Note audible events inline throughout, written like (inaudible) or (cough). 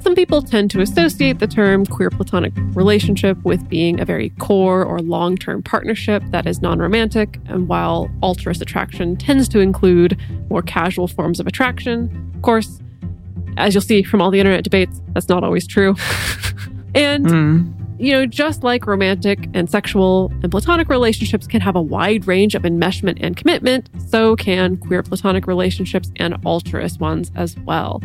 Some people tend to associate the term queer platonic relationship with being a very core or long term partnership that is non romantic, and while alterous attraction tends to include more casual forms of attraction, of course, as you'll see from all the internet debates, that's not always true. (laughs) and Mm. you know, just like romantic and sexual and platonic relationships can have a wide range of enmeshment and commitment, so can queer platonic relationships and alterous ones as well.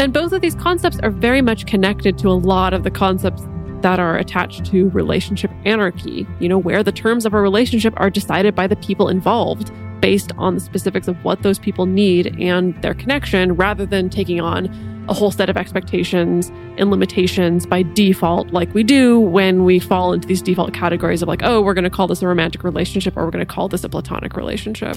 And both of these concepts are very much connected to a lot of the concepts that are attached to relationship anarchy, you know, where the terms of a relationship are decided by the people involved based on the specifics of what those people need and their connection rather than taking on a whole set of expectations and limitations by default, like we do when we fall into these default categories of like, oh, we're going to call this a romantic relationship or we're going to call this a platonic relationship.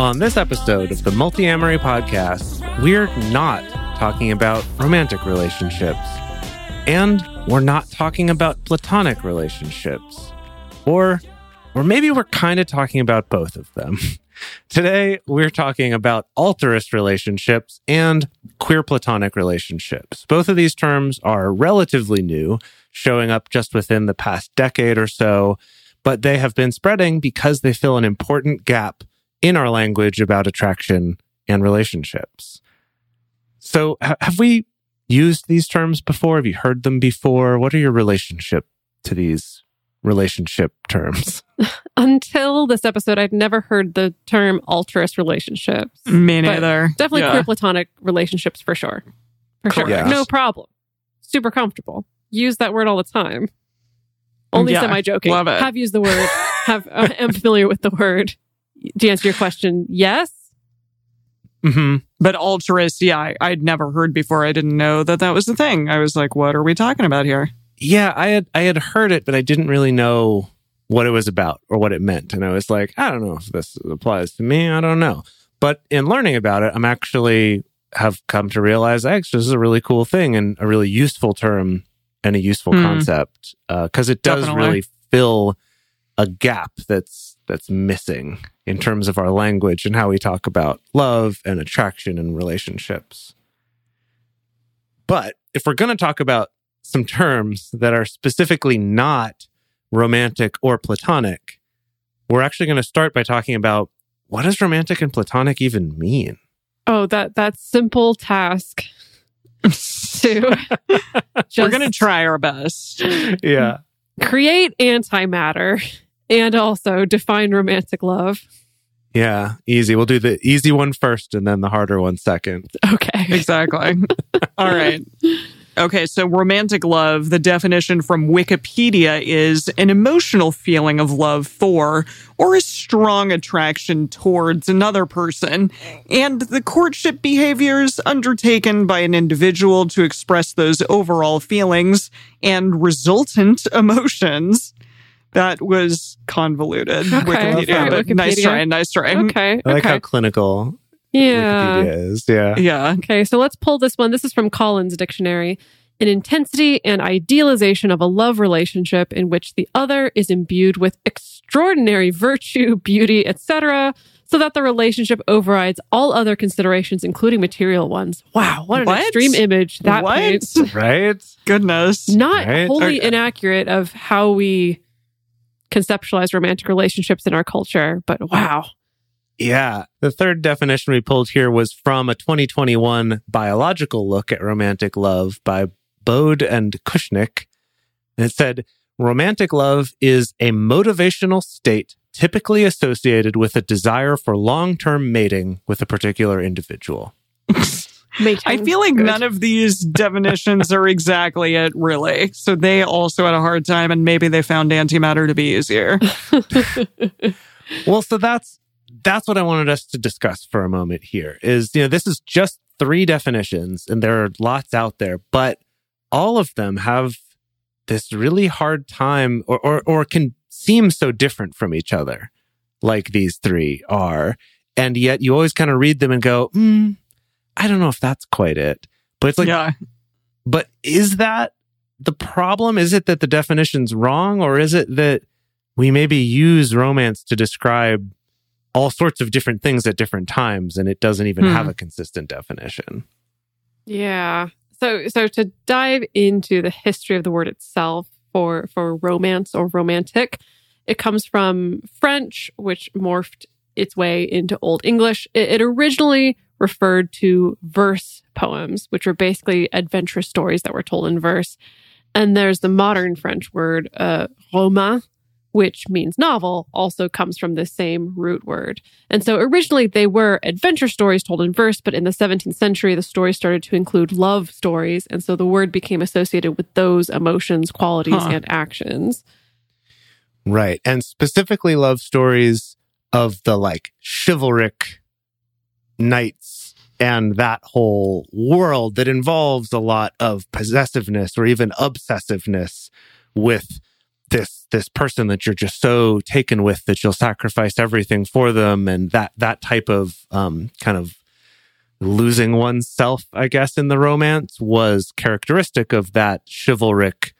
On this episode of the Multiamory Podcast, we're not talking about romantic relationships. And we're not talking about platonic relationships. Or or maybe we're kind of talking about both of them. (laughs) Today, we're talking about alterous relationships and queer platonic relationships. Both of these terms are relatively new, showing up just within the past decade or so, but they have been spreading because they fill an important gap in our language about attraction and relationships. So, ha- have we used these terms before? Have you heard them before? What are your relationship to these relationship terms? (laughs) Until this episode, I'd never heard the term alterous relationships. Me But neither. Definitely Yeah. queer platonic relationships for sure. For sure. Correct. No problem. Super comfortable. Use that word all the time. Only Yeah, semi joking. love it. Have used the word. (laughs) Have uh, am familiar with the word. To answer your question, yes. hmm But alterous, yeah, I, I'd never heard before. I didn't know that that was the thing. I was like, what are we talking about here? Yeah, I had I had heard it, but I didn't really know what it was about or what it meant, and I was like, I don't know if this applies to me. I don't know. But in learning about it, I'm actually have come to realize actually this is a really cool thing and a really useful term and a useful Hmm. concept because it does Definitely. really fill a gap that's that's missing in terms of our language and how we talk about love and attraction and relationships. But if we're going to talk about some terms that are specifically not romantic or platonic, we're actually going to start by talking about what does romantic and platonic even mean? Oh, that that simple task (laughs) to We're going to try our best. Yeah. create antimatter and also define romantic love. Yeah, easy. We'll do the easy one first and then the harder one second. Okay. (laughs) Exactly. (laughs) All right. Okay, so romantic love, the definition from Wikipedia is an emotional feeling of love for or a strong attraction towards another person, and the courtship behaviors undertaken by an individual to express those overall feelings and resultant (laughs) emotions. That was convoluted. Wikipedia, All right, but nice Wikipedia. try, nice try. Okay. I like how clinical Yeah. Wikipedia is. Yeah. Yeah. Okay, so let's pull this one. This is from Collins Dictionary. An intensity and idealization of a love relationship in which the other is imbued with extraordinary virtue, beauty, etc., so that the relationship overrides all other considerations, including material ones. Wow, what an What? extreme image that What? paints. (laughs) Right? Goodness. Not Right? wholly Okay. inaccurate of how we conceptualize romantic relationships in our culture, but wow. Yeah. The third definition we pulled here was from a 2021 biological look at romantic love by Bode and Kushnick. And it said, romantic love is a motivational state typically associated with a desire for long-term mating with a particular individual. (laughs) I feel like none of these definitions are exactly it, really. So they also had a hard time, and maybe they found antimatter to be easier. (laughs) Well, so that's that's what I wanted us to discuss for a moment here is, you know, this is just three definitions and there are lots out there, but all of them have this really hard time or, or, or can seem so different from each other, like these three are. And yet you always kind of read them and go, hmm, I don't know if that's quite it. But it's like, yeah. but is that the problem? Is it that the definition's wrong or is it that we maybe use romance to describe all sorts of different things at different times and it doesn't even Hmm. have a consistent definition? Yeah. So so to dive into the history of the word itself for for romance or romantic, it comes from French, which morphed its way into Old English. It, it originally referred to verse poems, which were basically adventurous stories that were told in verse. And there's the modern French word uh, roman, which means novel, also comes from the same root word. And so originally they were adventure stories told in verse, but in the 17th century, the stories started to include love stories. And so the word became associated with those emotions, qualities, Huh. and actions. Right. And specifically love stories of the like chivalric knights and that whole world that involves a lot of possessiveness or even obsessiveness with this this person that you're just so taken with that you'll sacrifice everything for them and that that type of um kind of losing oneself i guess in the romance was characteristic of that chivalric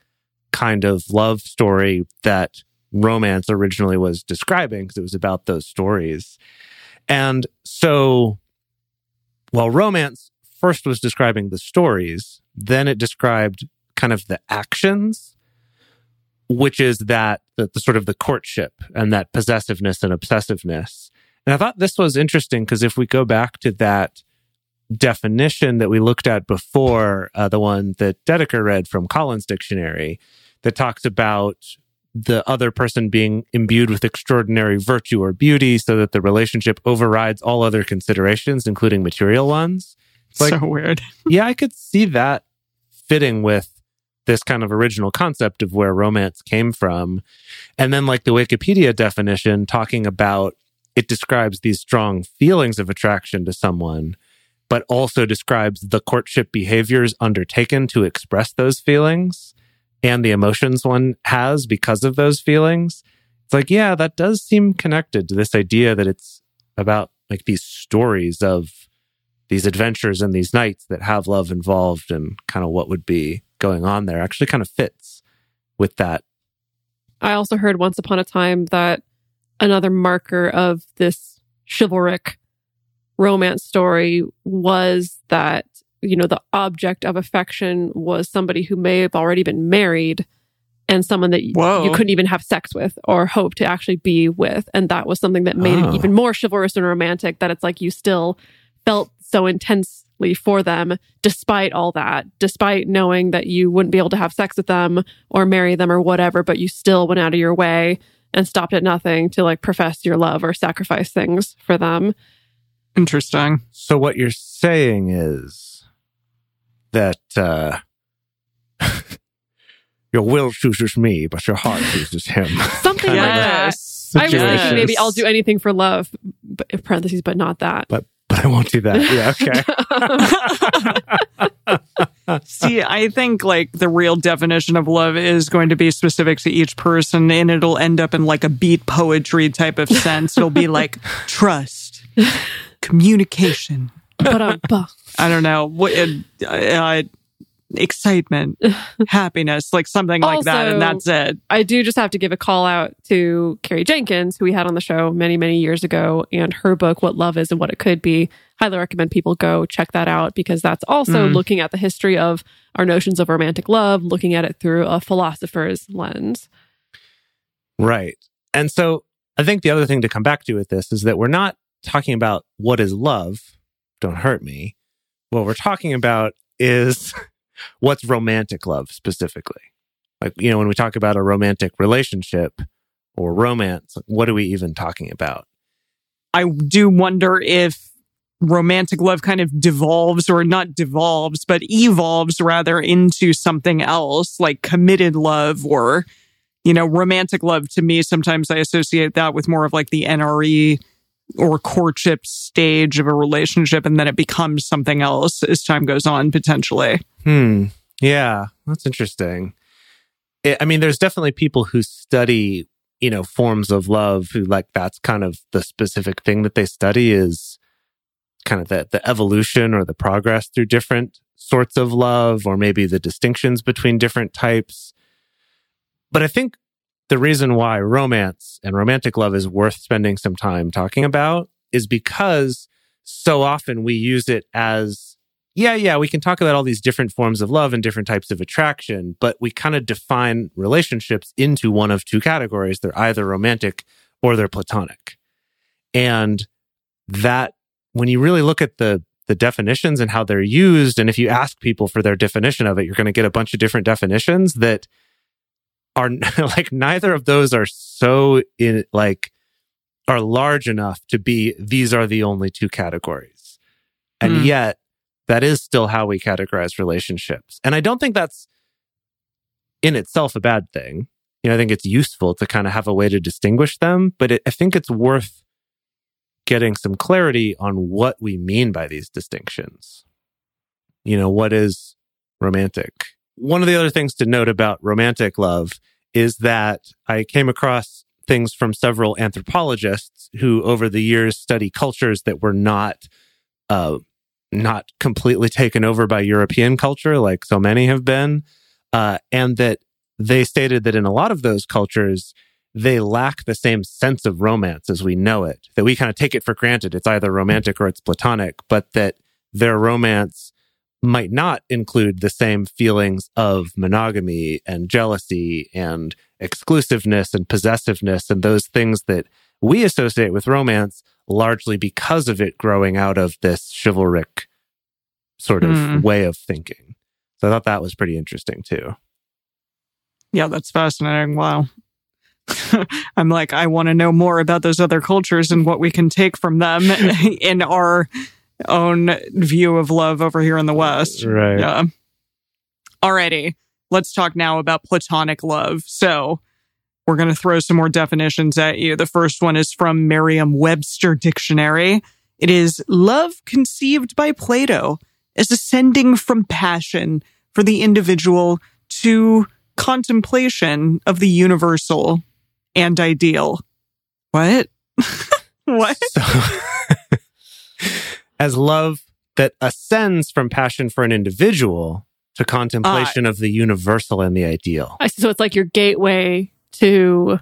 kind of love story that romance originally was describing because it was about those stories. And so while romance first was describing the stories, then it described kind of the actions, which is that the, the sort of the courtship and that possessiveness and obsessiveness. And I thought this was interesting because if we go back to that definition that we looked at before, uh, the one that Dedeker read from Collins Dictionary, that talks about the other person being imbued with extraordinary virtue or beauty so that the relationship overrides all other considerations, including material ones. It's like- so weird. (laughs) yeah, I could see that fitting with this kind of original concept of where romance came from. And then, like the Wikipedia definition, talking about it describes these strong feelings of attraction to someone, but also describes the courtship behaviors undertaken to express those feelings and the emotions one has because of those feelings. It's like, yeah, that does seem connected to this idea that it's about like these stories of these adventures and these knights that have love involved and kind of what would be going on there actually kind of fits with that. I also heard once upon a time that another marker of this chivalric romance story was that, you know, the object of affection was somebody who may have already been married and someone that Whoa. you couldn't even have sex with or hope to actually be with. And that was something that made Oh. it even more chivalrous and romantic that it's like you still felt so intensely for them despite all that, despite knowing that you wouldn't be able to have sex with them or marry them or whatever, but you still went out of your way and stopped at nothing to like profess your love or sacrifice things for them. Interesting. So what you're saying is that uh (laughs) your will chooses me, but your heart chooses him. Something like that. Yes. I was thinking maybe I'll do anything for love, but in parentheses, but not that. But but I won't do that. Yeah, okay. (laughs) See, I think like the real definition of love is going to be specific to each person and it'll end up in like a beat poetry type of sense. It'll be like (laughs) trust, communication. But um, (laughs) but- I don't know what uh, uh, excitement, (laughs) happiness, like something like that, and that's it. I do just have to give a call out to Carrie Jenkins, who we had on the show many, many years ago, and her book, What Love Is and What It Could Be. Highly recommend people go check that out because that's also Mm. looking at the history of our notions of romantic love, looking at it through a philosopher's lens. right. And so I think the other thing to come back to with this is that we're not talking about what is love. Don't hurt me. What we're talking about is (laughs) what's romantic love specifically. Like, you know, when we talk about a romantic relationship or romance, what are we even talking about? I do wonder if romantic love kind of devolves or not devolves, but evolves rather into something else like committed love or, you know, romantic love to me. Sometimes I associate that with more of like the NRE or courtship stage of a relationship and then it becomes something else as time goes on potentially. Hmm. Yeah, that's interesting. I I mean, there's definitely people who study, you know, forms of love who like that's kind of the specific thing that they study is kind of the, the evolution or the progress through different sorts of love or maybe the distinctions between different types. But I think the reason why romance and romantic love is worth spending some time talking about is because so often we use it as yeah, yeah, we can talk about all these different forms of love and different types of attraction, but we kind of define relationships into one of two categories. They're either romantic or they're platonic. And that when you really look at the the definitions and how they're used, and if you ask people for their definition of it, you're going to get a bunch of different definitions that are (laughs) like neither of those are so in like are large enough to be these are the only two categories. And Hmm. yet that is still how we categorize relationships. And I don't think that's in itself a bad thing. You know, I think it's useful to kind of have a way to distinguish them, but it, I think it's worth getting some clarity on what we mean by these distinctions. You know, what is romantic? One of the other things to note about romantic love is that I came across things from several anthropologists who over the years study cultures that were not uh, not completely taken over by European culture, like so many have been, uh, and that they stated that in a lot of those cultures, they lack the same sense of romance as we know it, that we kind of take it for granted. It's either romantic or it's platonic, but that their romance might not include the same feelings of monogamy and jealousy and exclusiveness and possessiveness and those things that we associate with romance largely because of it growing out of this chivalric sort of Hmm. way of thinking. So I thought that was pretty interesting too. Yeah, that's fascinating. Wow. (laughs) I'm like, I want to know more about those other cultures and what we can take from them (laughs) in our own view of love over here in the West. Right. Yeah. Alrighty. Let's talk now about platonic love. So we're going to throw some more definitions at you. The first one is from Merriam Webster Dictionary. It is love conceived by Plato as ascending from passion for the individual to contemplation of the universal and ideal. What? (laughs) what? So, (laughs) as love that ascends from passion for an individual to contemplation of the universal and the ideal. I see. So it's like your gateway to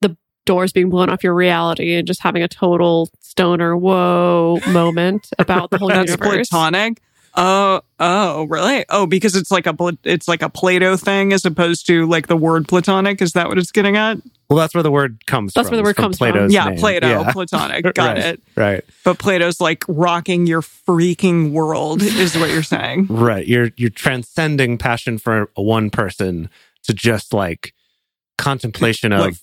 the doors being blown off your reality and just having a total stoner whoa moment about the whole (laughs) That's universe. platonic. Oh, oh, really? Oh, because it's like a pla- it's like a Plato thing as opposed to like the word platonic. Is that what it's getting at? Well, that's where the word comes from. That's from. where the is word comes from. Yeah, name. Plato, Yeah. platonic. (laughs) Got Right, it. Right. But Plato's like rocking your freaking world, is what you're saying. Right. You're you're transcending passion for one person to just like contemplation (laughs) of Like-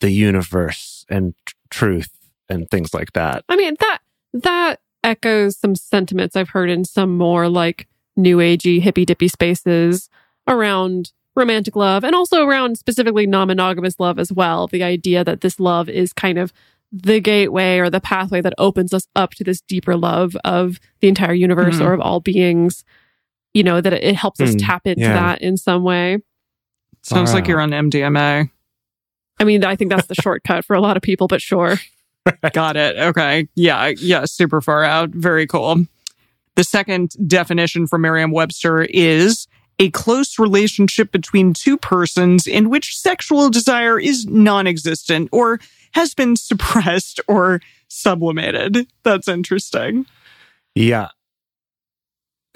the universe and tr- truth and things like that. I mean that that echoes some sentiments I've heard in some more like new agey hippy dippy spaces around romantic love and also around specifically non-monogamous love as well. The idea that this love is kind of the gateway or the pathway that opens us up to this deeper love of the entire universe Mhm. or of all beings. You know, that it, it helps us Hmm, tap into yeah. that in some way. Sounds like you're on MDMA. I mean, I think that's the shortcut for a lot of people, but sure. (laughs) Got it. Okay. Yeah. Yeah. Super far out. Very cool. The second definition from Merriam Webster is a close relationship between two persons in which sexual desire is non existent or has been suppressed or sublimated. That's interesting. Yeah.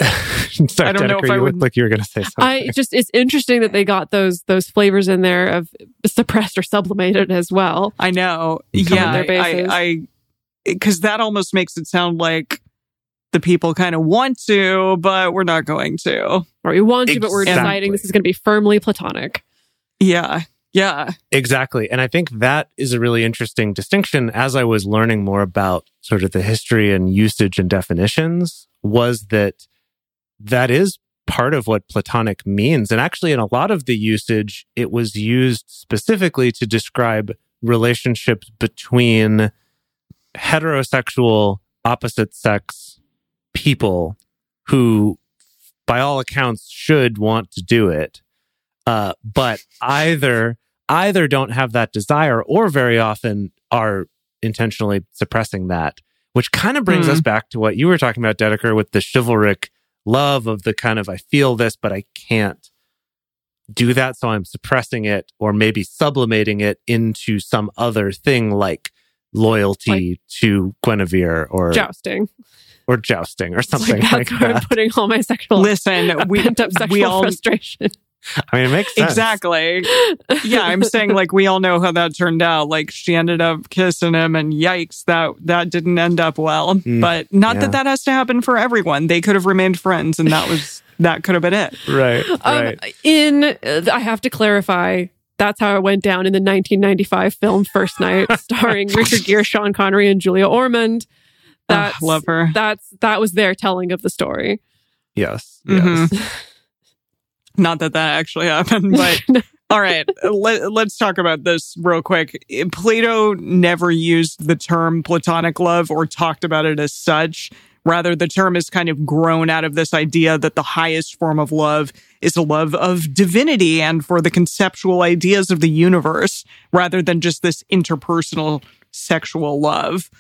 (laughs) Sorry, I don't know if I you would- looked like you were going to say something. I just it's interesting that they got those those flavors in there of suppressed or sublimated as well. I know. Yeah. I, I, because that almost makes it sound like the people kind of want to, but we're not going to. Or we want to, but we're deciding this is going to be firmly platonic. Yeah. Yeah. Exactly. And I think that is a really interesting distinction as I was learning more about sort of the history and usage and definitions was that that is part of what platonic means. And actually, in a lot of the usage, it was used specifically to describe relationships between heterosexual opposite sex people who by all accounts should want to do it uh, but either either don't have that desire or very often are intentionally suppressing that which kind of brings Hmm. us back to what you were talking about dedeker with the chivalric love of the kind of i feel this but i can't do that so i'm suppressing it or maybe sublimating it into some other thing like loyalty to guinevere or Jousting. or jousting or something like like, that's I'm that putting all my sexual Listen, (laughs) we, pent up sexual we all frustration. I mean it makes sense exactly. Yeah, I'm saying like we all know how that turned out. Like she ended up kissing him, and yikes, that that didn't end up well. Mm, but not yeah. that that has to happen for everyone. They could have remained friends, and that was that could have been it. right Um, right in, uh, I have to clarify. That's how it went down in the 1995 film First Knight, (laughs) starring Richard Gere, Sean Connery, and Julia Ormond. That's Ugh, love her. That's that was their telling of the story. yes Mhm. yes Not that that actually happened, (laughs) but all right, let, let's talk about this real quick. Plato never used the term platonic love or talked about it as such. Rather, the term has kind of grown out of this idea that the highest form of love is a love of divinity and for the conceptual ideas of the universe rather than just this interpersonal sexual love.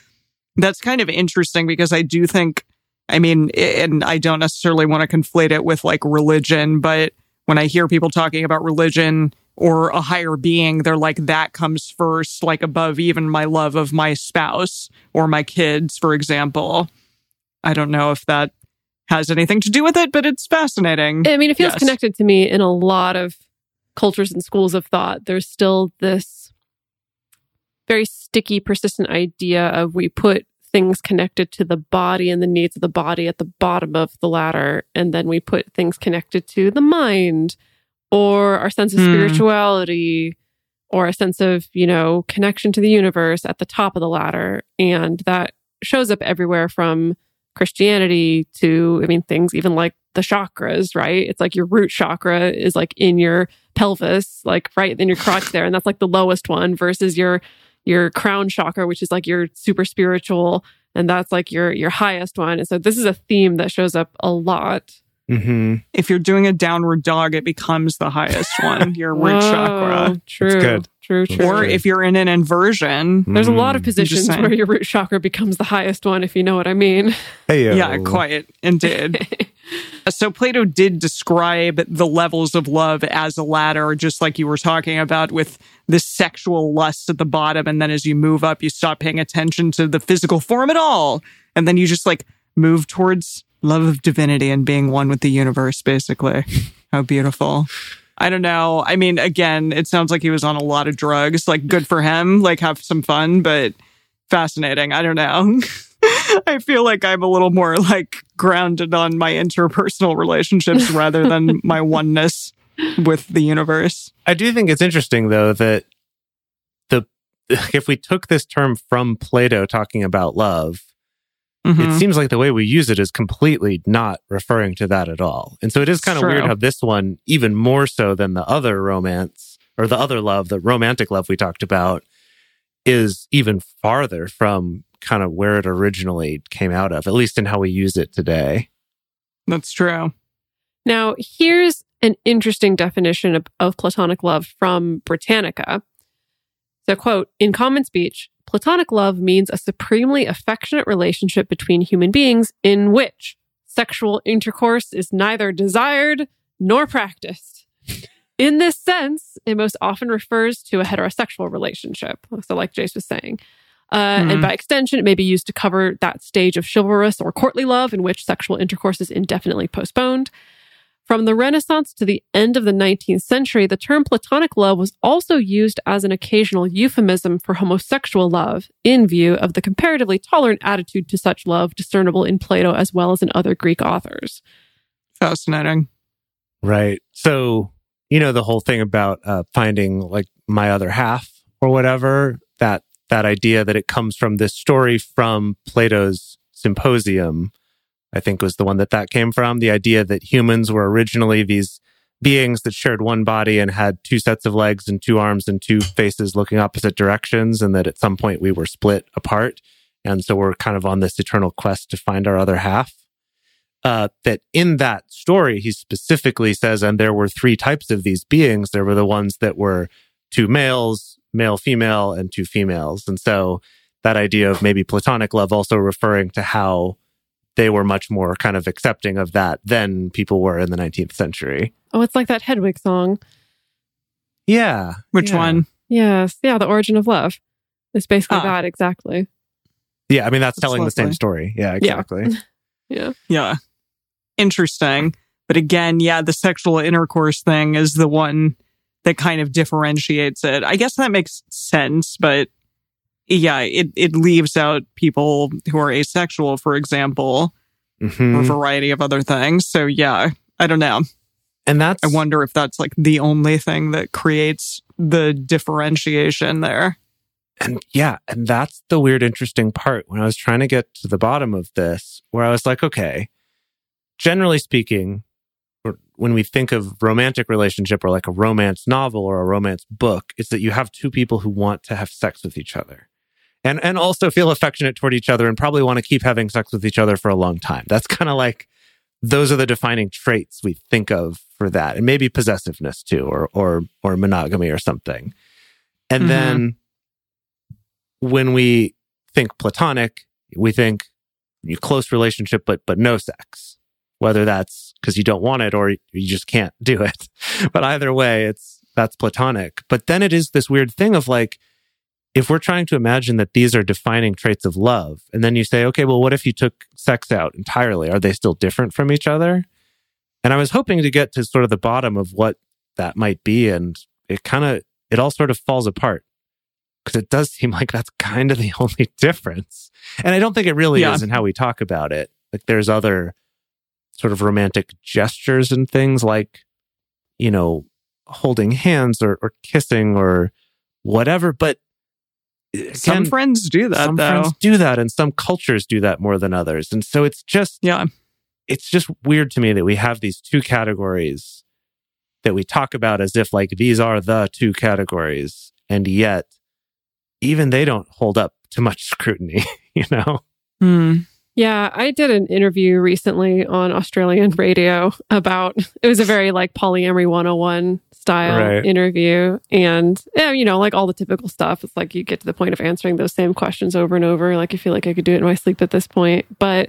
That's kind of interesting because I do think, I mean, and I don't necessarily want to conflate it with like religion, but when I hear people talking about religion or a higher being, they're like, that comes first, like above even my love of my spouse or my kids, for example. I don't know if that has anything to do with it, but it's fascinating. I mean, it feels Yes. connected to me in a lot of cultures and schools of thought. There's still this very sticky, persistent idea of we put things connected to the body and the needs of the body at the bottom of the ladder, and then we put things connected to the mind or our sense of Hmm. spirituality or a sense of, you know, connection to the universe at the top of the ladder. And that shows up everywhere from Christianity to, I mean, things even like the chakras, right? It's like your root chakra is like in your pelvis, like right in your crotch there. And that's like the lowest one versus your, your crown chakra, which is like your super spiritual. And that's like your, your highest one. And so this is a theme that shows up a lot. Hmm if you're doing a downward dog, it becomes the highest one, (laughs) your root Whoa, chakra. True. good. True, true. Or if you're in an inversion, There's a lot of Mm. positions where your root chakra becomes the highest one, if you know what I mean. Hey, Yeah, quite indeed. (laughs) so Plato did describe the levels of love as a ladder, just like you were talking about with the sexual lust at the bottom. And then as you move up, you stop paying attention to the physical form at all. And then you just like move towards love of divinity and being one with the universe, basically. (laughs) How beautiful. I don't know. I mean, again, it sounds like he was on a lot of drugs. Like, good for him. Like, have some fun, but fascinating. I don't know. (laughs) I feel like I'm a little more like grounded on my interpersonal relationships (laughs) rather than my oneness with the universe. I do think it's interesting though that the if we took this term from Plato talking about love, Mhm. it seems like the way we use it is completely not referring to that at all. And so it is kind of True. weird how this one, even more so than the other romance or the other love, the romantic love we talked about, is even farther from kind of where it originally came out of, at least in how we use it today. That's true. Now, here's an interesting definition of, of Platonic love from Britannica. So, quote, in common speech, Platonic love means a supremely affectionate relationship between human beings in which sexual intercourse is neither desired nor practiced. In this sense, it most often refers to a heterosexual relationship. So, like Jace was saying. Uh, Mhm. And by extension, it may be used to cover that stage of chivalrous or courtly love in which sexual intercourse is indefinitely postponed. From the Renaissance to the end of the 19th century, the term platonic love was also used as an occasional euphemism for homosexual love in view of the comparatively tolerant attitude to such love discernible in Plato as well as in other Greek authors. Fascinating. Right. So, you know, the whole thing about uh, finding like my other half or whatever, that that idea that it comes from this story from Plato's Symposium, I think was the one that that came from. The idea that humans were originally these beings that shared one body and had two sets of legs and two arms and two faces looking opposite directions, and that at some point we were split apart And so we're kind of on this eternal quest to find our other half. Uh, that in that story, he specifically says, and there were three types of these beings. There were the ones that were two males, male, female, and two females. And so that idea of maybe platonic love also referring to how they were much more kind of accepting of that than people were in the 19th century. Oh, it's like that Hedwig song. Yeah. Which yeah. one? Yes. Yeah. The origin of love. It's basically Ah. that exactly. Yeah. I mean, that's, That's telling the same story. Yeah, Yeah. exactly. (laughs) Yeah. Yeah. Interesting. But again, yeah, the sexual intercourse thing is the one that kind of differentiates it. I guess that makes sense, but yeah, it, it leaves out people who are asexual, for example, Mhm. or a variety of other things. So yeah, I don't know. And that's I wonder if that's like the only thing that creates the differentiation there. And yeah, and that's the weird, interesting part when I was trying to get to the bottom of this, where I was like, okay, generally speaking, when we think of romantic relationship or like a romance novel or a romance book, it's that you have two people who want to have sex with each other. And and also feel affectionate toward each other and probably want to keep having sex with each other for a long time. That's kind of like those are the defining traits we think of for that. And maybe possessiveness too, or or or monogamy or something. And Mhm. then when we think platonic, we think you close relationship, but but no sex. Whether that's because you don't want it or you just can't do it. (laughs) But either way, it's that's platonic. But then it is this weird thing of like, if we're trying to imagine that these are defining traits of love, and then you say, okay, well, what if you took sex out entirely? Are they still different from each other? And I was hoping to get to sort of the bottom of what that might be, and it kind of it all sort of falls apart because it does seem (laughs) like that's kind of the only difference. And I don't think it really Yeah. is in how we talk about it. Like there's other sort of romantic gestures and things like, you know, holding hands or, or kissing or whatever. But Some again, friends do that some though. friends do that and some cultures do that more than others. And so it's just Yeah. it's just weird to me that we have these two categories that we talk about as if like these are the two categories and yet even they don't hold up to much (laughs) scrutiny you know Hmm. Yeah, I did an interview recently on Australian radio about it was a very like polyamory 101 style Right. interview. And yeah, you know, like all the typical stuff. It's like you get to the point of answering those same questions over and over. Like I feel like I could do it in my sleep at this point. But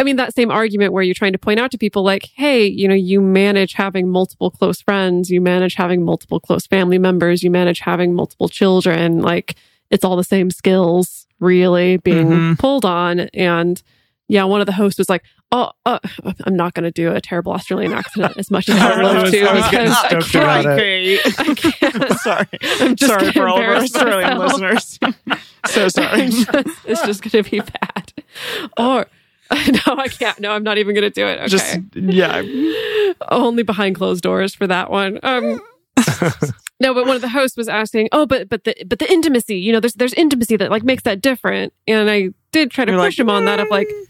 I mean, that same argument where you're trying to point out to people, like, hey, you know, you manage having multiple close friends, you manage having multiple close family members, you manage having multiple children. Like, it's all the same skills, really, being Mhm. pulled on. And yeah, one of the hosts was like, oh, uh, I'm not going to do a terrible Australian accent as much as I would (laughs) love to I was because (laughs) I can't. it. I can't. sorry. I'm just sorry for all of our Australian myself. listeners. (laughs) so sorry. Just- it's just going to be bad. Or no, I can't. No, I'm not even going to do it. Okay. Just yeah. only behind closed doors for that one. Um, (laughs) no, but one of the hosts was asking, "Oh, but but the but the intimacy, you know, there's there's intimacy that like makes that different." And I did try to You're push like, him on that of like, mm.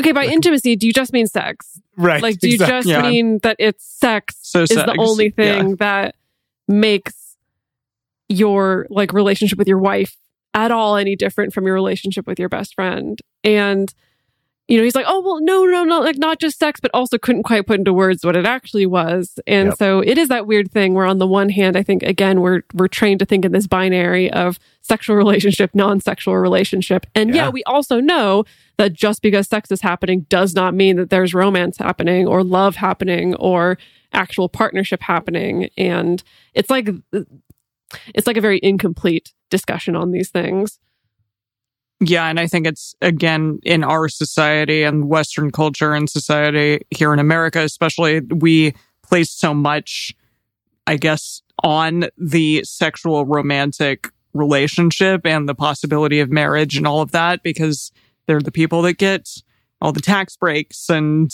okay, by intimacy, do you just mean sex? right Like, do you exactly. just Yeah. mean that it's sex So is sex, the only yeah. thing that makes your like relationship with your wife at all any different from your relationship with your best friend? And you know, he's like, oh well, no, no, no, like not just sex, but also couldn't quite put into words what it actually was. And Yep. so it is that weird thing where on the one hand, I think again we're we're trained to think in this binary of sexual relationship, non-sexual relationship. And yeah, Yeah. we also know that just because sex is happening does not mean that there's romance happening or love happening or actual partnership happening. And it's like it's like a very incomplete discussion on these things. Yeah, and I think it's again in our society and Western culture and society here in America, especially, we place so much, I guess, on the sexual romantic relationship and the possibility of marriage and all of that because they're the people that get all the tax breaks and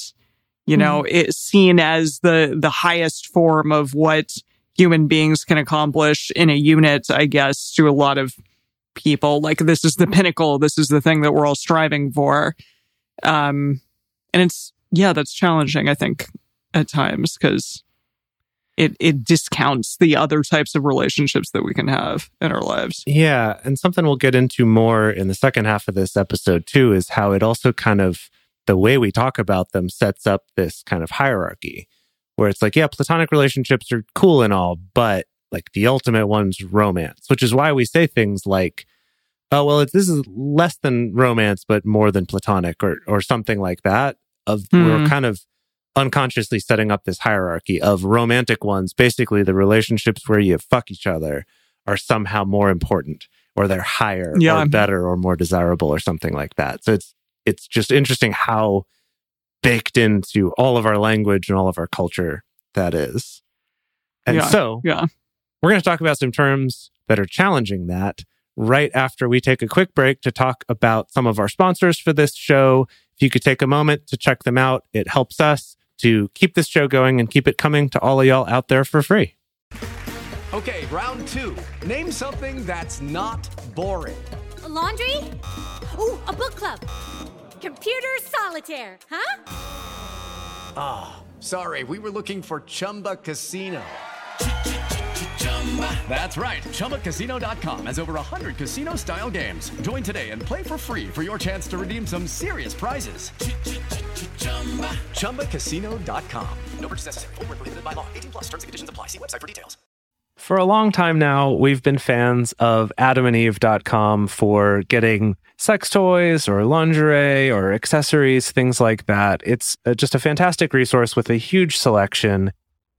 you know mm-hmm. it's seen as the the highest form of what human beings can accomplish in a unit i guess to a lot of people like this is the pinnacle this is the thing that we're all striving for um and it's yeah that's challenging i think at times because it it discounts the other types of relationships that we can have in our lives. Yeah. And something we'll get into more in the second half of this episode, too, is how it also kind of, the way we talk about them sets up this kind of hierarchy where it's like, yeah, platonic relationships are cool and all, but like the ultimate one's romance, which is why we say things like, oh, well, it's, this is less than romance, but more than platonic or, or something like that. Of we're Hmm. kind of unconsciously setting up this hierarchy of romantic ones. Basically, the relationships where you fuck each other are somehow more important or they're higher Yeah. or better or more desirable or something like that. So it's it's just interesting how baked into all of our language and all of our culture that is. And Yeah. so Yeah. We're going to talk about some terms that are challenging that right after we take a quick break to talk about some of our sponsors for this show. If you could take a moment to check them out, it helps us to keep this show going and keep it coming to all of y'all out there for free. Okay, round two. Name something that's not boring. A laundry? Ooh, a book club. Computer solitaire, huh? Ah, sorry, we were looking for Chumba Casino. That's right. ChumbaCasino.com has over 100 casino style games. Join today and play for free for your chance to redeem some serious prizes. ChumbaCasino.com. No purchase necessary. Void where prohibited by law. 18 plus terms and conditions apply. See website for details. For a long time now, we've been fans of adamandeve.com for getting sex toys or lingerie or accessories, things like that. It's uh, just a fantastic resource with a huge selection.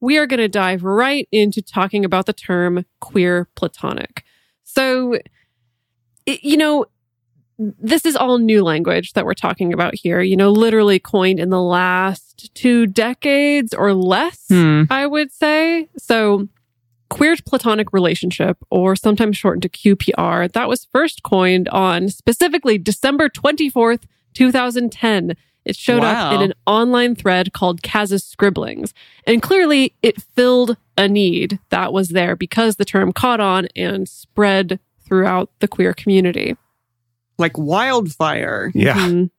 We are going to dive right into talking about the term queer platonic. So, you know, this is all new language that we're talking about here, you know, literally coined in the last two decades or less, Hmm. I would say. So, queer platonic relationship, or sometimes shortened to QPR, that was first coined on specifically December 24th, 2010. It showed up in an online thread called Kaz's Scribblings. And clearly it filled a need that was there because the term caught on and spread throughout the queer community. Like wildfire. Yeah. Mhm.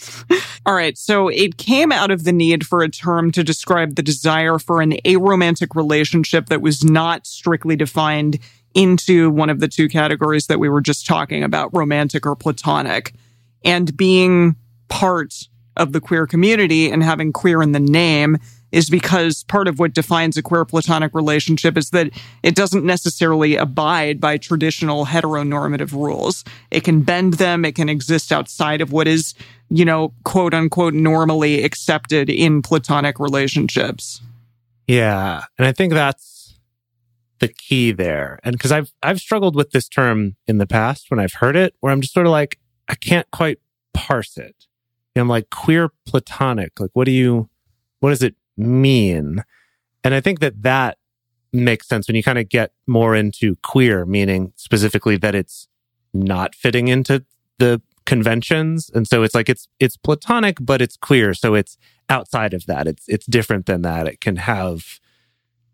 (laughs) All right. So it came out of the need for a term to describe the desire for an aromantic relationship that was not strictly defined into one of the two categories that we were just talking about, romantic or platonic. And being part of the queer community and having queer in the name is because part of what defines a queer platonic relationship is that it doesn't necessarily abide by traditional heteronormative rules. It can bend them. It can exist outside of what is, you know, quote unquote, normally accepted in platonic relationships. Yeah. And I think that's the key there. And because I've I've struggled with this term in the past when I've heard it, where I'm just sort of like, I can't quite parse it. I'm like queer platonic. Like, what do you what does it mean? And I think that that makes sense when you kind of get more into queer, meaning specifically that it's not fitting into the conventions. And so it's like it's it's platonic, but it's queer. So it's outside of that. It's it's different than that. It can have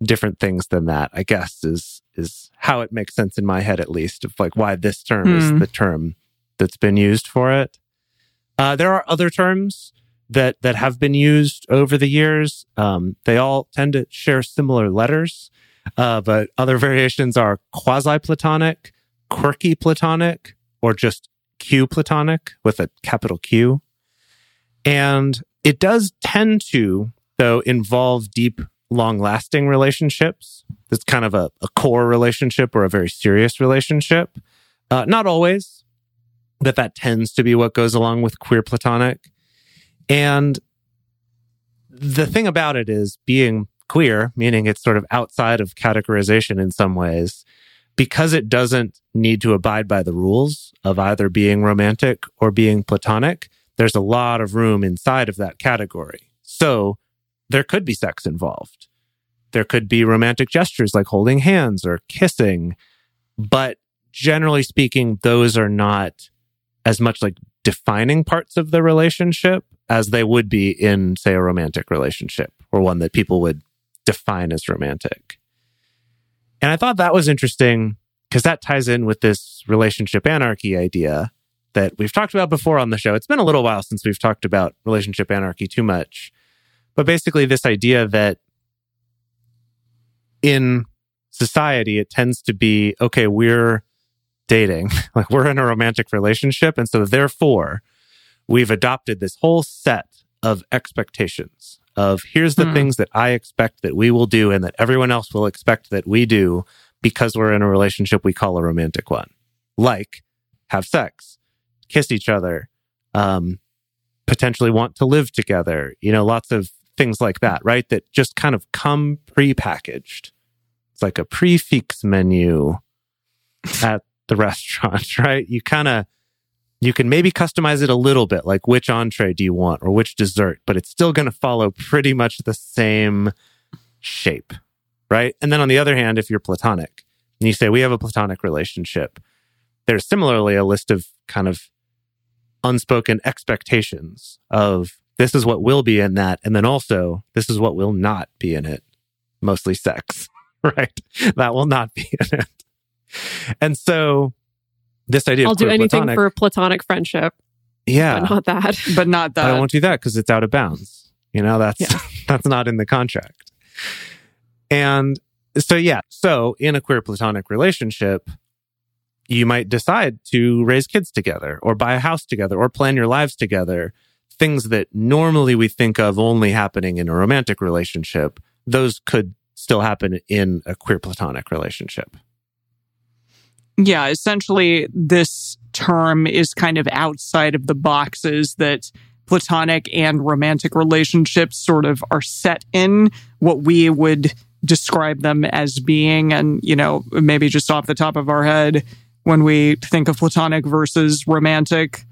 different things than that, I guess, is is how it makes sense in my head at least of like why this term is Hmm. the term that's been used for it. Uh, there are other terms that that have been used over the years. Um, they all tend to share similar letters, uh, but other variations are quasi-platonic, quirky platonic, or just Q platonic with a capital Q. And it does tend to, though, involve deep, long-lasting relationships. That's kind of a, a core relationship or a very serious relationship. Uh, not always, but that tends to be what goes along with queer platonic. And the thing about it is being queer, meaning it's sort of outside of categorization in some ways, because it doesn't need to abide by the rules of either being romantic or being platonic, there's a lot of room inside of that category. So there could be sex involved. There could be romantic gestures like holding hands or kissing. But generally speaking, those are not as much like defining parts of the relationship as they would be in, say, a romantic relationship or one that people would define as romantic. And I thought that was interesting because that ties in with this relationship anarchy idea that we've talked about before on the show. It's been a little while since we've talked about relationship anarchy too much. But basically, this idea that in society, it tends to be okay, we're dating, (laughs) like we're in a romantic relationship. And so, therefore, we've adopted this whole set of expectations of here's the Hmm. things that I expect that we will do and that everyone else will expect that we do because we're in a relationship we call a romantic one. Like have sex, kiss each other, um, potentially want to live together, you know, lots of things like that, right? That just kind of come pre-packaged. It's like a prix fixe menu at the restaurant, (laughs) right? You kind of you can maybe customize it a little bit, like which entree do you want or which dessert, but it's still going to follow pretty much the same shape, right? And then on the other hand, if you're platonic and you say, we have a platonic relationship, there's similarly a list of kind of unspoken expectations of this is what will be in that. And then also, this is what will not be in it, mostly sex, (laughs) right? That will not be in it. And so, this idea I'll of do anything platonic, for platonic friendship, yeah, but not that. (laughs) but not but I won't do that because it's out of bounds. You know, that's Yeah. (laughs) that's not in the contract. And so yeah, so in a queer platonic relationship, you might decide to raise kids together or buy a house together or plan your lives together. Things that normally we think of only happening in a romantic relationship, those could still happen in a queer platonic relationship. Yeah, essentially, this term is kind of outside of the boxes that platonic and romantic relationships sort of are set in what we would describe them as being. And, you know, maybe just off the top of our head, when we think of platonic versus romantic,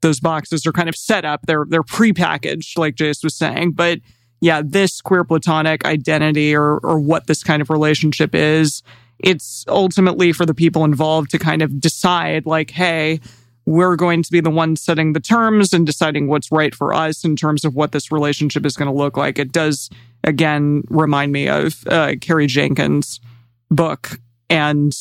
those boxes are kind of set up. They're they're prepackaged, like Jace was saying. But yeah, this queer platonic identity or or what this kind of relationship is, it's ultimately for the people involved to kind of decide, like, hey, we're going to be the ones setting the terms and deciding what's right for us in terms of what this relationship is going to look like. It does again remind me of uh, Carrie Jenkins' book and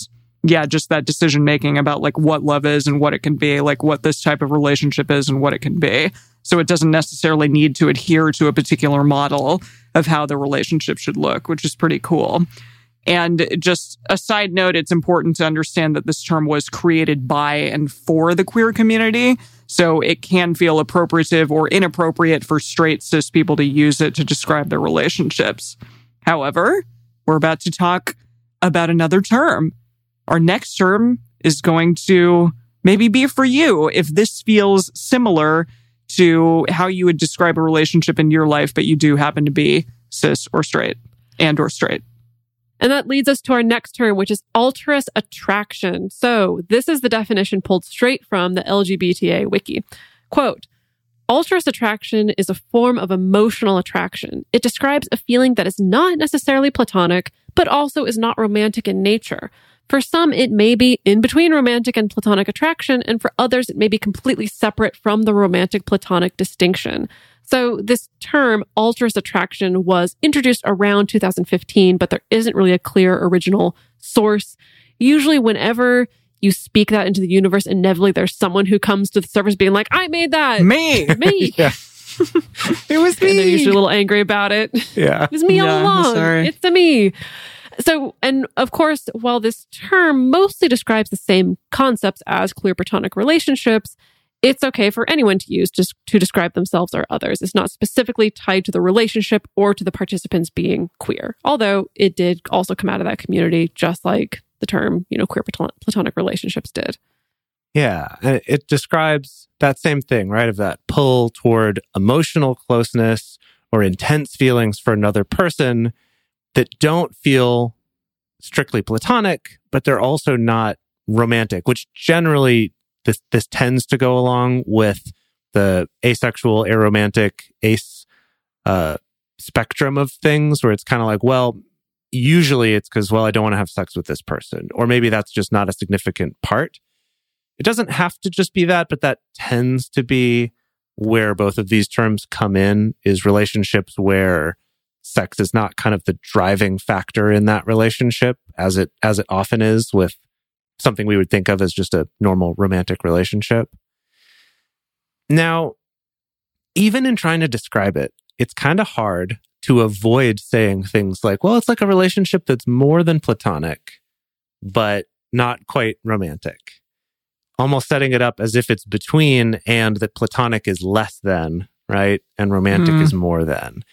yeah, just that decision making about like what love is and what it can be, like what this type of relationship is and what it can be. So it doesn't necessarily need to adhere to a particular model of how the relationship should look, which is pretty cool. And just a side note, it's important to understand that this term was created by and for the queer community. So it can feel appropriative or inappropriate for straight cis people to use it to describe their relationships. However, we're about to talk about another term. Our next term is going to maybe be for you if this feels similar to how you would describe a relationship in your life, but you do happen to be cis or straight and or straight. And that leads us to our next term, which is alterous attraction. So this is the definition pulled straight from the LGBTA wiki. Quote, Alterous attraction is a form of emotional attraction. It describes a feeling that is not necessarily platonic, but also is not romantic in nature. For some, it may be in between romantic and platonic attraction, and for others, it may be completely separate from the romantic platonic distinction. So this term, alterous attraction, was introduced around 2015, but there isn't really a clear original source. Usually, whenever you speak that into the universe, inevitably there's someone who comes to the surface being like, I made that. Me. Me. (laughs) Yeah. (laughs) it was me. And they're usually a little angry about it. yeah. (laughs) It was me Yeah, all along. sorry. It's the me. So, and of course, while this term mostly describes the same concepts as queer platonic relationships, it's okay for anyone to use just to describe themselves or others. It's not specifically tied to the relationship or to the participants being queer. Although it did also come out of that community, just like the term, you know, queer platon- platonic relationships did. Yeah. It describes that same thing, right? Of that pull toward emotional closeness or intense feelings for another person that don't feel strictly platonic, but they're also not romantic, which generally this, this tends to go along with the asexual, aromantic, ace, uh, spectrum of things where it's kind of like, well, usually it's because, well, I don't want to have sex with this person. Or maybe that's just not a significant part. It doesn't have to just be that, but that tends to be where both of these terms come in is relationships where sex is not kind of the driving factor in that relationship as it as it often is with something we would think of as just a normal romantic relationship. Now, even in trying to describe it, it's kind of hard to avoid saying things like, well, it's like a relationship that's more than platonic, but not quite romantic. Almost setting it up as if it's between and that platonic is less than, right? And romantic Hmm. is more than.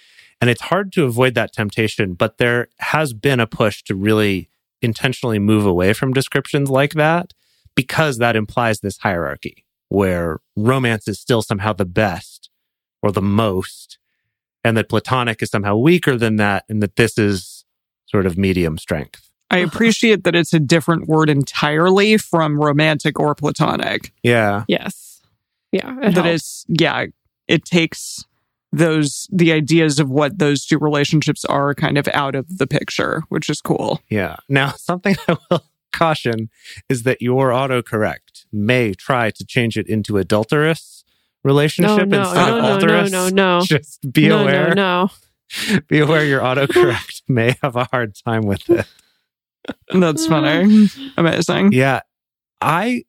And it's hard to avoid that temptation, but there has been a push to really intentionally move away from descriptions like that because that implies this hierarchy where romance is still somehow the best or the most, and that platonic is somehow weaker than that, and that this is sort of medium strength. I (laughs) appreciate that it's a different word entirely from romantic or platonic. Yeah. Yes. Yeah. it That helps. is, yeah, it takes those, the ideas of what those two relationships are kind of out of the picture, which is cool. Yeah. Now, (laughs) something I will caution is that your autocorrect may try to change it into adulterous relationship no, instead no, of no, no, no, no. Just be no, aware. No, no. Be aware your autocorrect (laughs) may have a hard time with it. That's funny. (laughs) Amazing. Yeah. I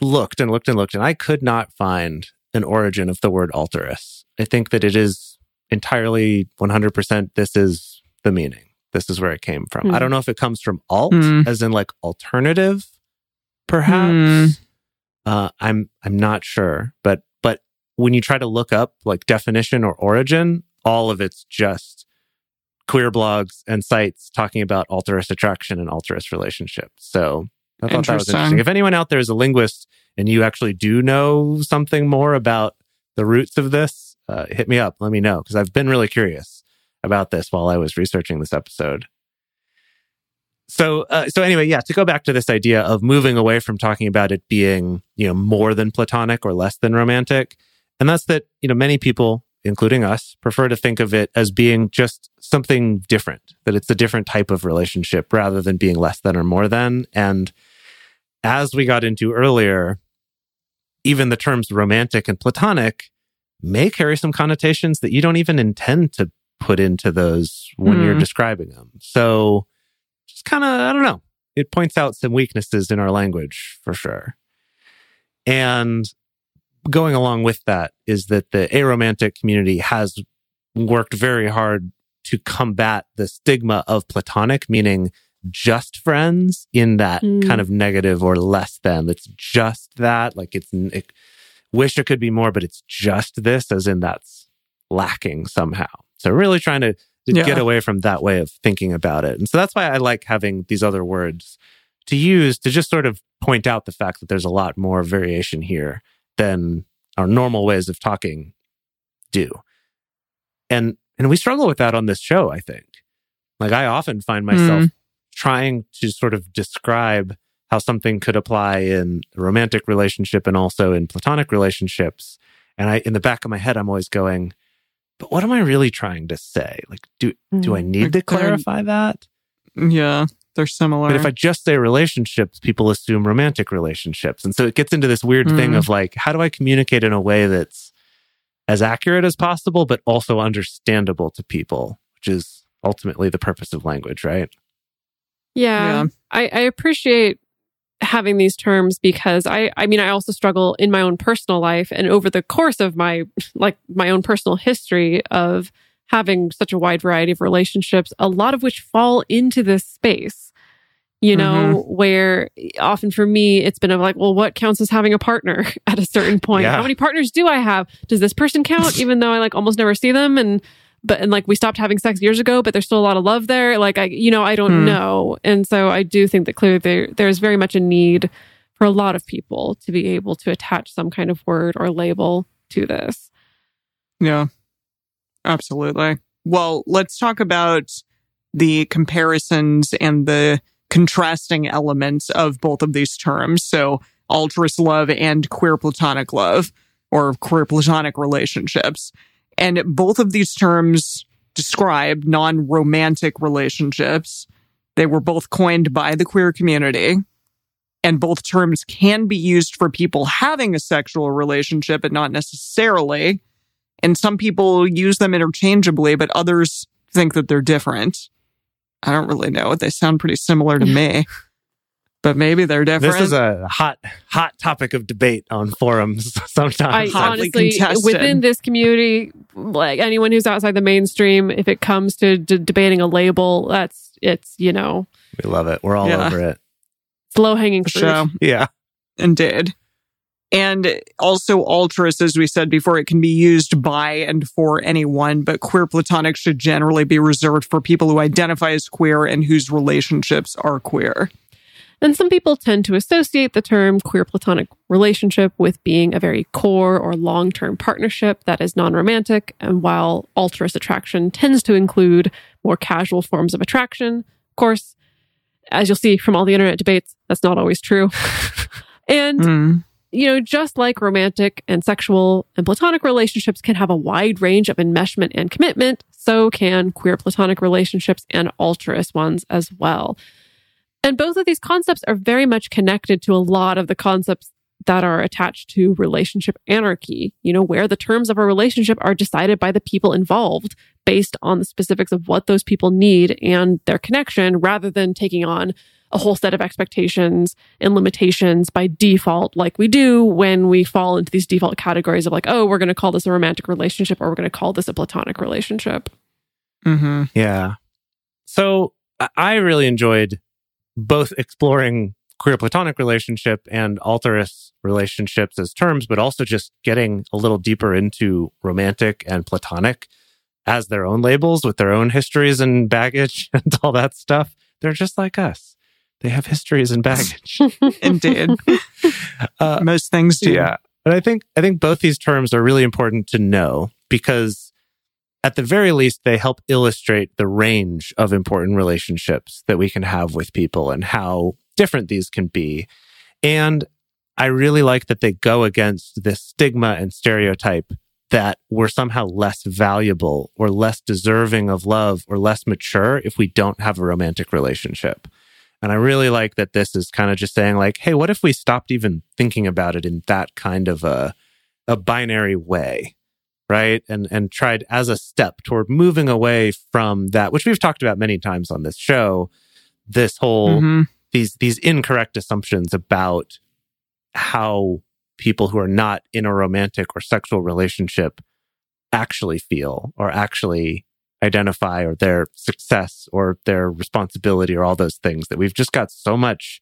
looked and looked and looked, and I could not find an origin of the word alterous. I think that it is entirely 100% this is the meaning. This is where it came from. Hmm. I don't know if it comes from alt, Hmm. as in like alternative, perhaps. Hmm. Uh, I'm I'm not sure, but but when you try to look up like definition or origin, all of it's just queer blogs and sites talking about alterous attraction and alterous relationships. So I thought that was Interesting. If anyone out there is a linguist and you actually do know something more about the roots of this, uh, hit me up. Let me know because I've been really curious about this while I was researching this episode. So, uh, so anyway, yeah. To go back to this idea of moving away from talking about it being, you know, more than platonic or less than romantic, and that's that, you know, many people, including us, prefer to think of it as being just something different. That it's a different type of relationship rather than being less than or more than. And as we got into earlier, even the terms romantic and platonic may carry some connotations that you don't even intend to put into those when you're Hmm. describing them. So just kind of, I don't know. It points out some weaknesses in our language for sure. And going along with that is that the aromantic community has worked very hard to combat the stigma of platonic, meaning just friends in that Mm. kind of negative or less than. It's just that. Like it's, it, wish it could be more, but it's just this, as in that's lacking somehow. So really trying to, to Yeah. get away from that way of thinking about it. And so that's why I like having these other words to use to just sort of point out the fact that there's a lot more variation here than our normal ways of talking do. And and we struggle with that on this show, I think. Like I often find myself trying to sort of describe how something could apply in a romantic relationship and also in platonic relationships. And I in the back of my head I'm always going, but what am I really trying to say? Like do do I need to Like, clarify that? Yeah, they're similar. But if I just say relationships, people assume romantic relationships. And so it gets into this weird thing Mm. of like, how do I communicate in a way that's as accurate as possible, but also understandable to people, which is ultimately the purpose of language, right? Yeah. Yeah. I, I appreciate having these terms because I I mean I also struggle in my own personal life and over the course of my like my own personal history of having such a wide variety of relationships a lot of which fall into this space you know mm-hmm. where often for me it's been of like well what counts as having a partner (laughs) at a certain point Yeah. how many partners do i have does this person count even though i like almost never see them and but and like we stopped having sex years ago but there's still a lot of love there like i you know i don't Hmm. know and so i do think that clearly there there's very much a need for a lot of people to be able to attach some kind of word or label to this Yeah, absolutely. Well, let's talk about the comparisons and the contrasting elements of both of these terms. So, alterous love and queer platonic love or queer platonic relationships. And both of these terms describe non romantic relationships. They were both coined by the queer community. And both terms can be used for people having a sexual relationship, but not necessarily. And some people use them interchangeably, but others think that they're different. I don't really know. They sound pretty similar to me, (laughs) but maybe they're different. This is a hot, hot topic of debate on forums (laughs) sometimes. hotly honestly, contested. within this community, like anyone who's outside the mainstream, if it comes to d- debating a label, that's it's you know we love it. We're all Yeah. over it. it's low hanging fruit. show. (laughs) Yeah. Indeed. And also alterous, as we said before, it can be used by and for anyone, but queer platonic should generally be reserved for people who identify as queer and whose relationships are queer. And some people tend to associate the term queer platonic relationship with being a very core or long term partnership that is non romantic. And while alterous attraction tends to include more casual forms of attraction, of course, as you'll see from all the internet debates, that's not always true. (laughs) and Mm. you know, just like romantic and sexual and platonic relationships can have a wide range of enmeshment and commitment, so can queer platonic relationships and alterous ones as well. And both of these concepts are very much connected to a lot of the concepts that are attached to relationship anarchy, you know, where the terms of a relationship are decided by the people involved based on the specifics of what those people need and their connection rather than taking on a whole set of expectations and limitations by default, like we do when we fall into these default categories of like, oh, we're going to call this a romantic relationship or we're going to call this a platonic relationship. Mm-hmm. Yeah. So I- I really enjoyed both exploring queer platonic relationship and alterous relationships as terms, but also just getting a little deeper into romantic and platonic as their own labels with their own histories and baggage (laughs) and all that stuff. They're just like us. They have histories and baggage. (laughs) Indeed. Uh, Most things do. yeah. But I think I think both these terms are really important to know because at the very least they help illustrate the range of important relationships that we can have with people and how different these can be. And I really like that they go against this stigma and stereotype that we're somehow less valuable or less deserving of love or less mature if we don't have a romantic relationship. And I really like that this is kind of just saying like, hey, what if we stopped even thinking about it in that kind of a a binary way, right? And and tried as a step toward moving away from that, which we've talked about many times on this show, this whole Mhm. these these incorrect assumptions about how people who are not in a romantic or sexual relationship actually feel or actually identify or their success or their responsibility or all those things that we've just got so much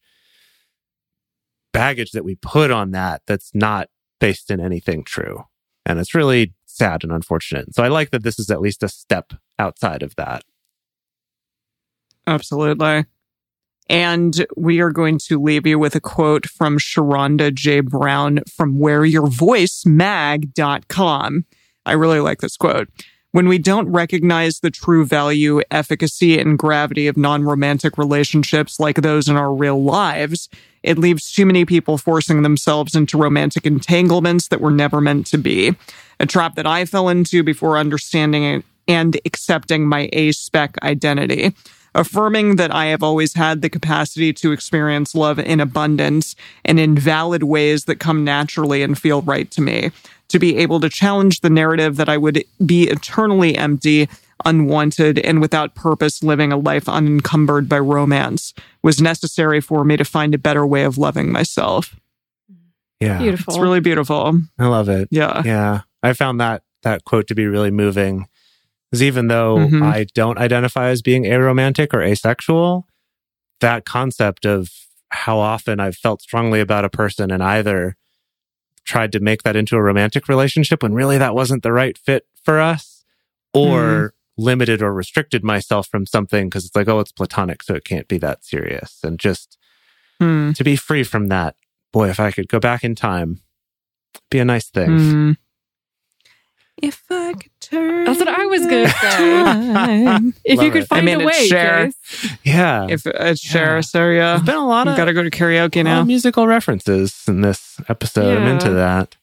baggage that we put on that that's not based in anything true and it's really sad and unfortunate so i like that this is at least a step outside of that Absolutely. And we are going to leave you with a quote from Sherronda J. Brown from wearyourvoicemag.com. I really like this quote. When we don't recognize the true value, efficacy, and gravity of non romantic relationships like those in our real lives, it leaves too many people forcing themselves into romantic entanglements that were never meant to be. A trap that I fell into before understanding and accepting my A spec identity affirming that I have always had the capacity to experience love in abundance and in valid ways that come naturally and feel right to me. To be able to challenge the narrative that I would be eternally empty unwanted and without purpose living a life unencumbered by romance was necessary for me to find a better way of loving myself. Yeah. Beautiful. It's really beautiful. I love it. Yeah. Yeah. I found that that quote to be really moving. Because even though Mhm. I don't identify as being aromantic or asexual, that concept of how often I've felt strongly about a person and either tried to make that into a romantic relationship when really that wasn't the right fit for us, or limited or restricted myself from something because it's like, oh, it's platonic, so it can't be that serious. And just Hmm. to be free from that, boy, if I could go back in time, be a nice thing. Hmm. If I could turn. That's what I was gonna say. (laughs) if Love you could it. find I mean, a way, Cher. Jace. Yeah. If it's Cher, Yeah. so yeah. There's been a lot You of, gotta go to karaoke now. musical references in this episode. I'm into that.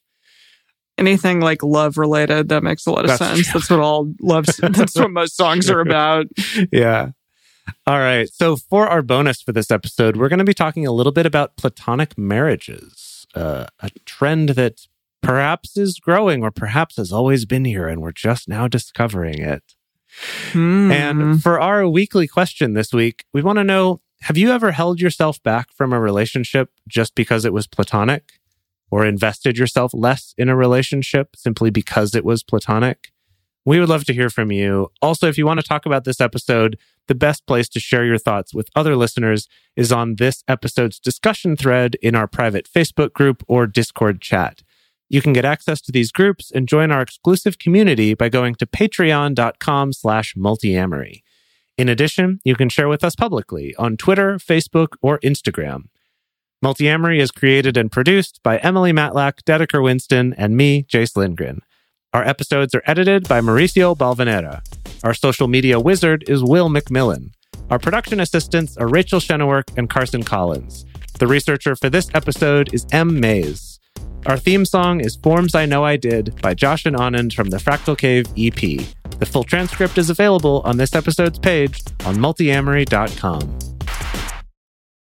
Anything like love related, that makes a lot of That's sense. That's what all love, (laughs) that's what most songs are about. yeah. All right. So, for our bonus for this episode, we're going to be talking a little bit about platonic marriages, uh, a trend that perhaps is growing or perhaps has always been here and we're just now discovering it. Hmm. And for our weekly question this week, we want to know have you ever held yourself back from a relationship just because it was platonic or invested yourself less in a relationship simply because it was platonic? We would love to hear from you. Also, if you want to talk about this episode, the best place to share your thoughts with other listeners is on this episode's discussion thread in our private Facebook group or Discord chat. You can get access to these groups and join our exclusive community by going to patreon.com slash multiamory. In addition, you can share with us publicly on Twitter, Facebook, or Instagram. Multiamory is created and produced by Emily Matlack, Dedeker Winston, and me, Jace Lindgren. Our episodes are edited by Mauricio Balvanera. Our social media wizard is Will McMillan. Our production assistants are Rachel Shennework and Carson Collins. The researcher for this episode is M. Mays. Our theme song is Forms I Know I Did by Josh and Anand from the Fractal Cave EP. The full transcript is available on this episode's page on multiamory.com.